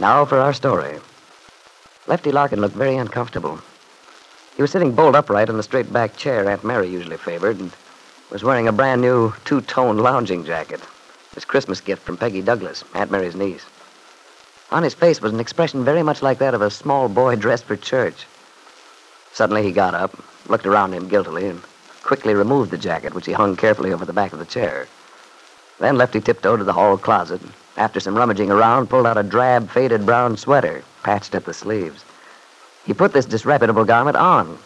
Now for our story. Lefty Larkin looked very uncomfortable. He was sitting bolt upright in the straight back chair Aunt Mary usually favored and was wearing a brand new two tone lounging jacket. His Christmas gift from Peggy Douglas, Aunt Mary's niece. On his face was an expression very much like that of a small boy dressed for church. Suddenly he got up, looked around him guiltily, and quickly removed the jacket, which he hung carefully over the back of the chair. Then Lefty tiptoed to the hall closet after some rummaging around, pulled out a drab, faded brown sweater, patched at the sleeves. He put this disreputable garment on.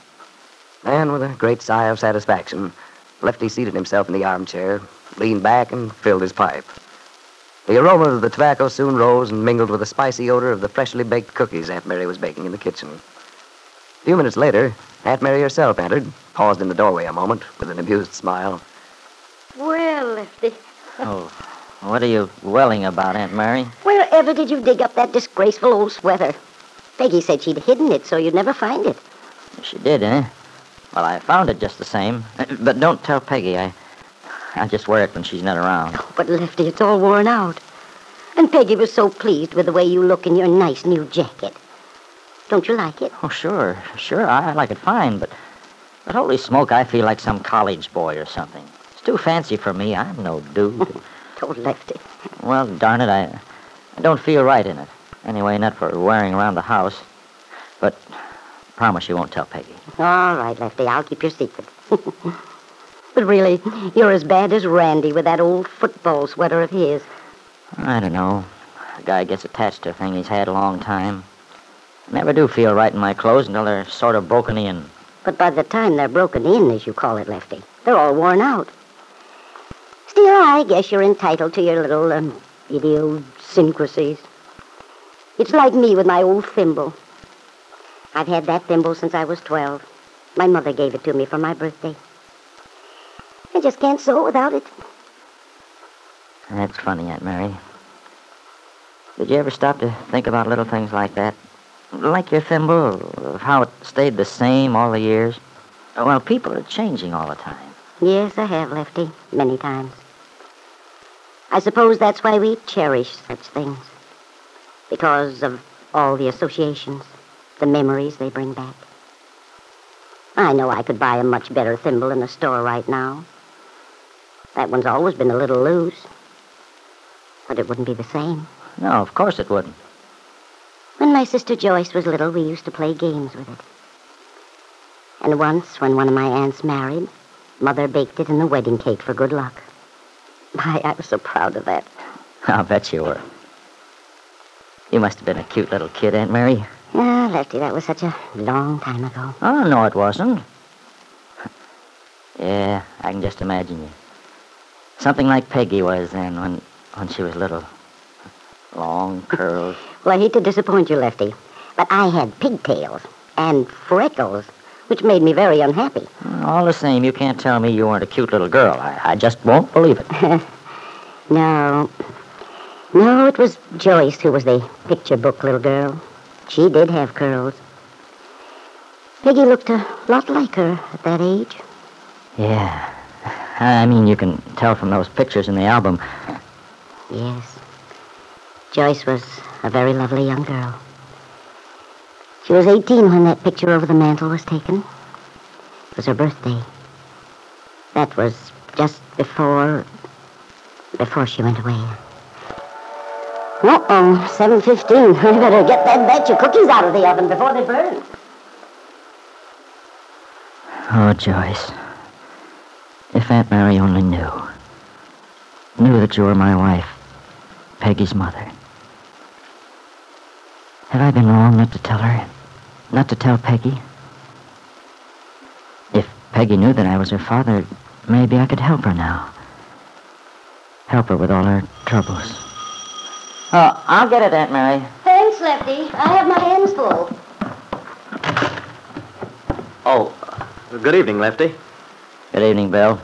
Then, with a great sigh of satisfaction, Lefty seated himself in the armchair, leaned back, and filled his pipe. The aroma of the tobacco soon rose and mingled with the spicy odor of the freshly baked cookies Aunt Mary was baking in the kitchen. A few minutes later, Aunt Mary herself entered, paused in the doorway a moment with an amused smile. Well, Lefty. Oh, what are you welling about, Aunt Mary? Wherever did you dig up that disgraceful old sweater? Peggy said she'd hidden it so you'd never find it. She did, eh? Well, I found it just the same. But don't tell Peggy. I, I just wear it when she's not around. Oh, but, Lefty, it's all worn out. And Peggy was so pleased with the way you look in your nice new jacket. Don't you like it? Oh, sure, sure. I like it fine, but, but holy smoke, I feel like some college boy or something. It's too fancy for me. I'm no dude. Lefty. Well, darn it, I, I don't feel right in it. Anyway, not for wearing around the house. But promise you won't tell Peggy. All right, Lefty, I'll keep your secret. but really, you're as bad as Randy with that old football sweater of his. I don't know. A guy gets attached to a thing he's had a long time. I never do feel right in my clothes until they're sort of broken in. But by the time they're broken in, as you call it, Lefty, they're all worn out. Still, I guess you're entitled to your little um, idiosyncrasies. It's like me with my old thimble. I've had that thimble since I was 12. My mother gave it to me for my birthday. I just can't sew without it. That's funny, Aunt Mary. Did you ever stop to think about little things like that? Like your thimble, how it stayed the same all the years? Well, people are changing all the time. Yes, I have, Lefty, many times. I suppose that's why we cherish such things. Because of all the associations, the memories they bring back. I know I could buy a much better thimble in the store right now. That one's always been a little loose. But it wouldn't be the same. No, of course it wouldn't. When my sister Joyce was little, we used to play games with it. And once, when one of my aunts married, Mother baked it in the wedding cake for good luck. My, I was so proud of that. I'll bet you were. You must have been a cute little kid, Aunt Mary. Ah, Lefty, that was such a long time ago. Oh, no, it wasn't. yeah, I can just imagine you. Something like Peggy was then when, when she was little. Long curls. well, I hate to disappoint you, Lefty, but I had pigtails and freckles which made me very unhappy. Hmm, all the same, you can't tell me you weren't a cute little girl. I, I just won't believe it. no. No, it was Joyce who was the picture book little girl. She did have curls. Peggy looked a lot like her at that age. Yeah. I mean, you can tell from those pictures in the album. Yes. Joyce was a very lovely young girl. She was 18 when that picture over the mantel was taken. It was her birthday. That was just before... before she went away. Uh-oh, 7.15. We better get that batch of cookies out of the oven before they burn. Oh, Joyce. If Aunt Mary only knew. Knew that you were my wife. Peggy's mother. Have I been wrong not to tell her? Not to tell Peggy? If Peggy knew that I was her father, maybe I could help her now. Help her with all her troubles. Oh, I'll get it, Aunt Mary. Thanks, Lefty. I have my hands full. Oh, good evening, Lefty. Good evening, Bill.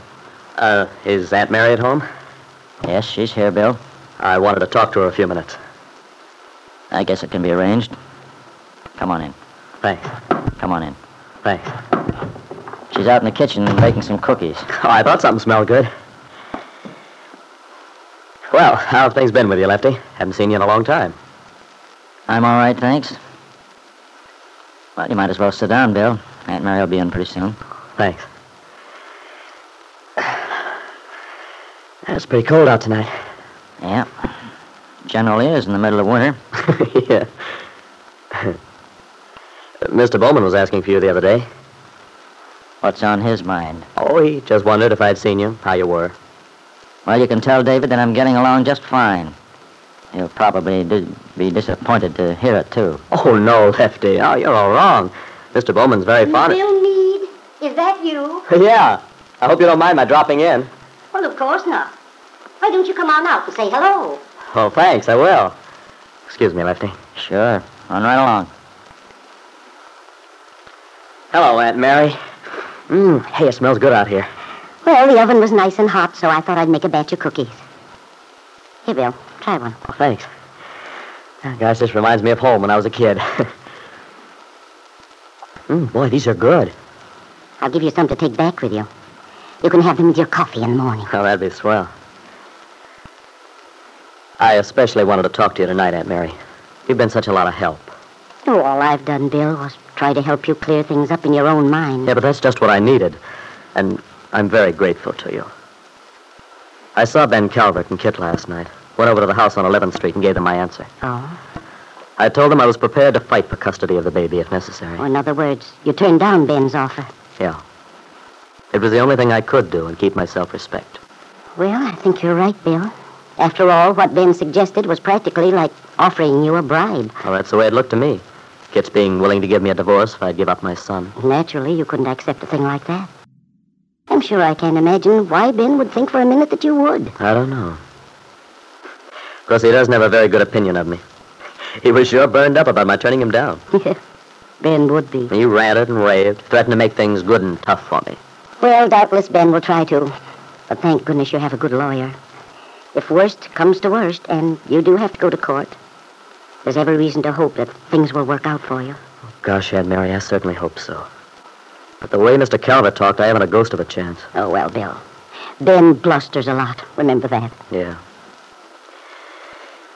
Uh, is Aunt Mary at home? Yes, she's here, Bill. I wanted to talk to her a few minutes. I guess it can be arranged. Come on in. Thanks. Come on in. Thanks. She's out in the kitchen baking some cookies. Oh, I thought something smelled good. Well, how have things been with you, Lefty? Haven't seen you in a long time. I'm all right, thanks. Well, you might as well sit down, Bill. Aunt Mary will be in pretty soon. Thanks. It's pretty cold out tonight. Yeah. Generally is in the middle of winter. yeah. Mr. Bowman was asking for you the other day. What's on his mind? Oh, he just wondered if I'd seen you, how you were. Well, you can tell David that I'm getting along just fine. He'll probably di- be disappointed to hear it, too. Oh, no, Lefty. Oh, you're all wrong. Mr. Bowman's very fond of... Bill Meade, is that you? Yeah. I hope you don't mind my dropping in. Well, of course not. Why don't you come on out and say hello? Oh, thanks, I will. Excuse me, Lefty. Sure. Run right along. Hello, Aunt Mary. Mmm, hey, it smells good out here. Well, the oven was nice and hot, so I thought I'd make a batch of cookies. Here, Bill, try one. Oh, thanks. Gosh, this reminds me of home when I was a kid. Mmm, boy, these are good. I'll give you some to take back with you. You can have them with your coffee in the morning. Oh, that'd be swell. I especially wanted to talk to you tonight, Aunt Mary. You've been such a lot of help. Oh, all I've done, Bill, was try to help you clear things up in your own mind. Yeah, but that's just what I needed. And I'm very grateful to you. I saw Ben Calvert and Kit last night. Went over to the house on 11th Street and gave them my answer. Oh? I told them I was prepared to fight for custody of the baby if necessary. Or in other words, you turned down Ben's offer. Yeah. It was the only thing I could do and keep my self-respect. Well, I think you're right, Bill. After all, what Ben suggested was practically like offering you a bribe. Well, that's the way it looked to me. Kit's being willing to give me a divorce if I'd give up my son. Naturally, you couldn't accept a thing like that. I'm sure I can't imagine why Ben would think for a minute that you would. I don't know. Of course, he doesn't have a very good opinion of me. He was sure burned up about my turning him down. ben would be. He ranted and raved, threatened to make things good and tough for me. Well, doubtless Ben will try to. But thank goodness you have a good lawyer. If worst comes to worst, and you do have to go to court, there's every reason to hope that things will work out for you. Oh, Gosh, Aunt Mary, I certainly hope so. But the way Mr. Calvert talked, I haven't a ghost of a chance. Oh, well, Bill. Ben blusters a lot. Remember that. Yeah.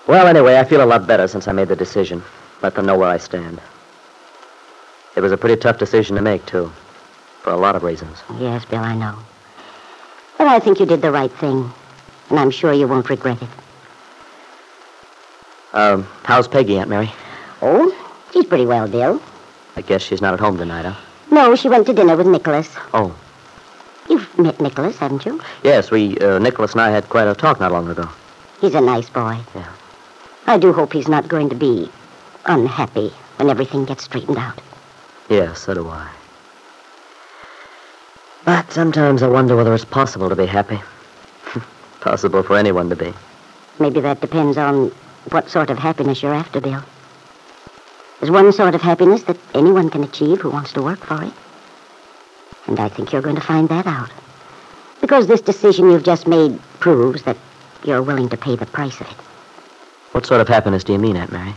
Well, anyway, I feel a lot better since I made the decision. Let them know where I stand. It was a pretty tough decision to make, too. For a lot of reasons. Yes, Bill, I know. But I think you did the right thing. And I'm sure you won't regret it. Um, how's Peggy, Aunt Mary? Oh, she's pretty well, Bill. I guess she's not at home tonight, huh? No, she went to dinner with Nicholas. Oh. You've met Nicholas, haven't you? Yes, we, uh, Nicholas and I had quite a talk not long ago. He's a nice boy. Yeah. I do hope he's not going to be unhappy when everything gets straightened out. Yes, so do I. But sometimes I wonder whether it's possible to be happy. possible for anyone to be. Maybe that depends on what sort of happiness you're after, Bill. There's one sort of happiness that anyone can achieve who wants to work for it. And I think you're going to find that out. Because this decision you've just made proves that you're willing to pay the price of it. What sort of happiness do you mean, Aunt Mary?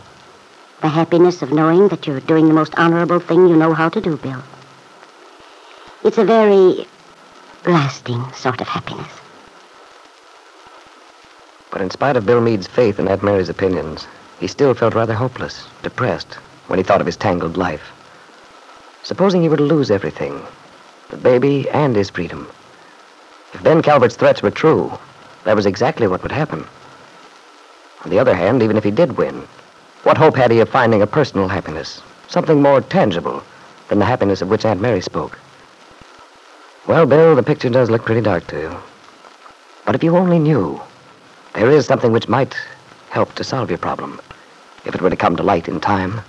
The happiness of knowing that you're doing the most honorable thing you know how to do, Bill. It's a very lasting sort of happiness. But in spite of Bill Meade's faith in Aunt Mary's opinions, he still felt rather hopeless, depressed, when he thought of his tangled life. Supposing he were to lose everything, the baby, and his freedom. If Ben Calvert's threats were true, that was exactly what would happen. On the other hand, even if he did win, what hope had he of finding a personal happiness, something more tangible than the happiness of which Aunt Mary spoke? Well, Bill, the picture does look pretty dark to you. But if you only knew, there is something which might help to solve your problem, if it were to come to light in time.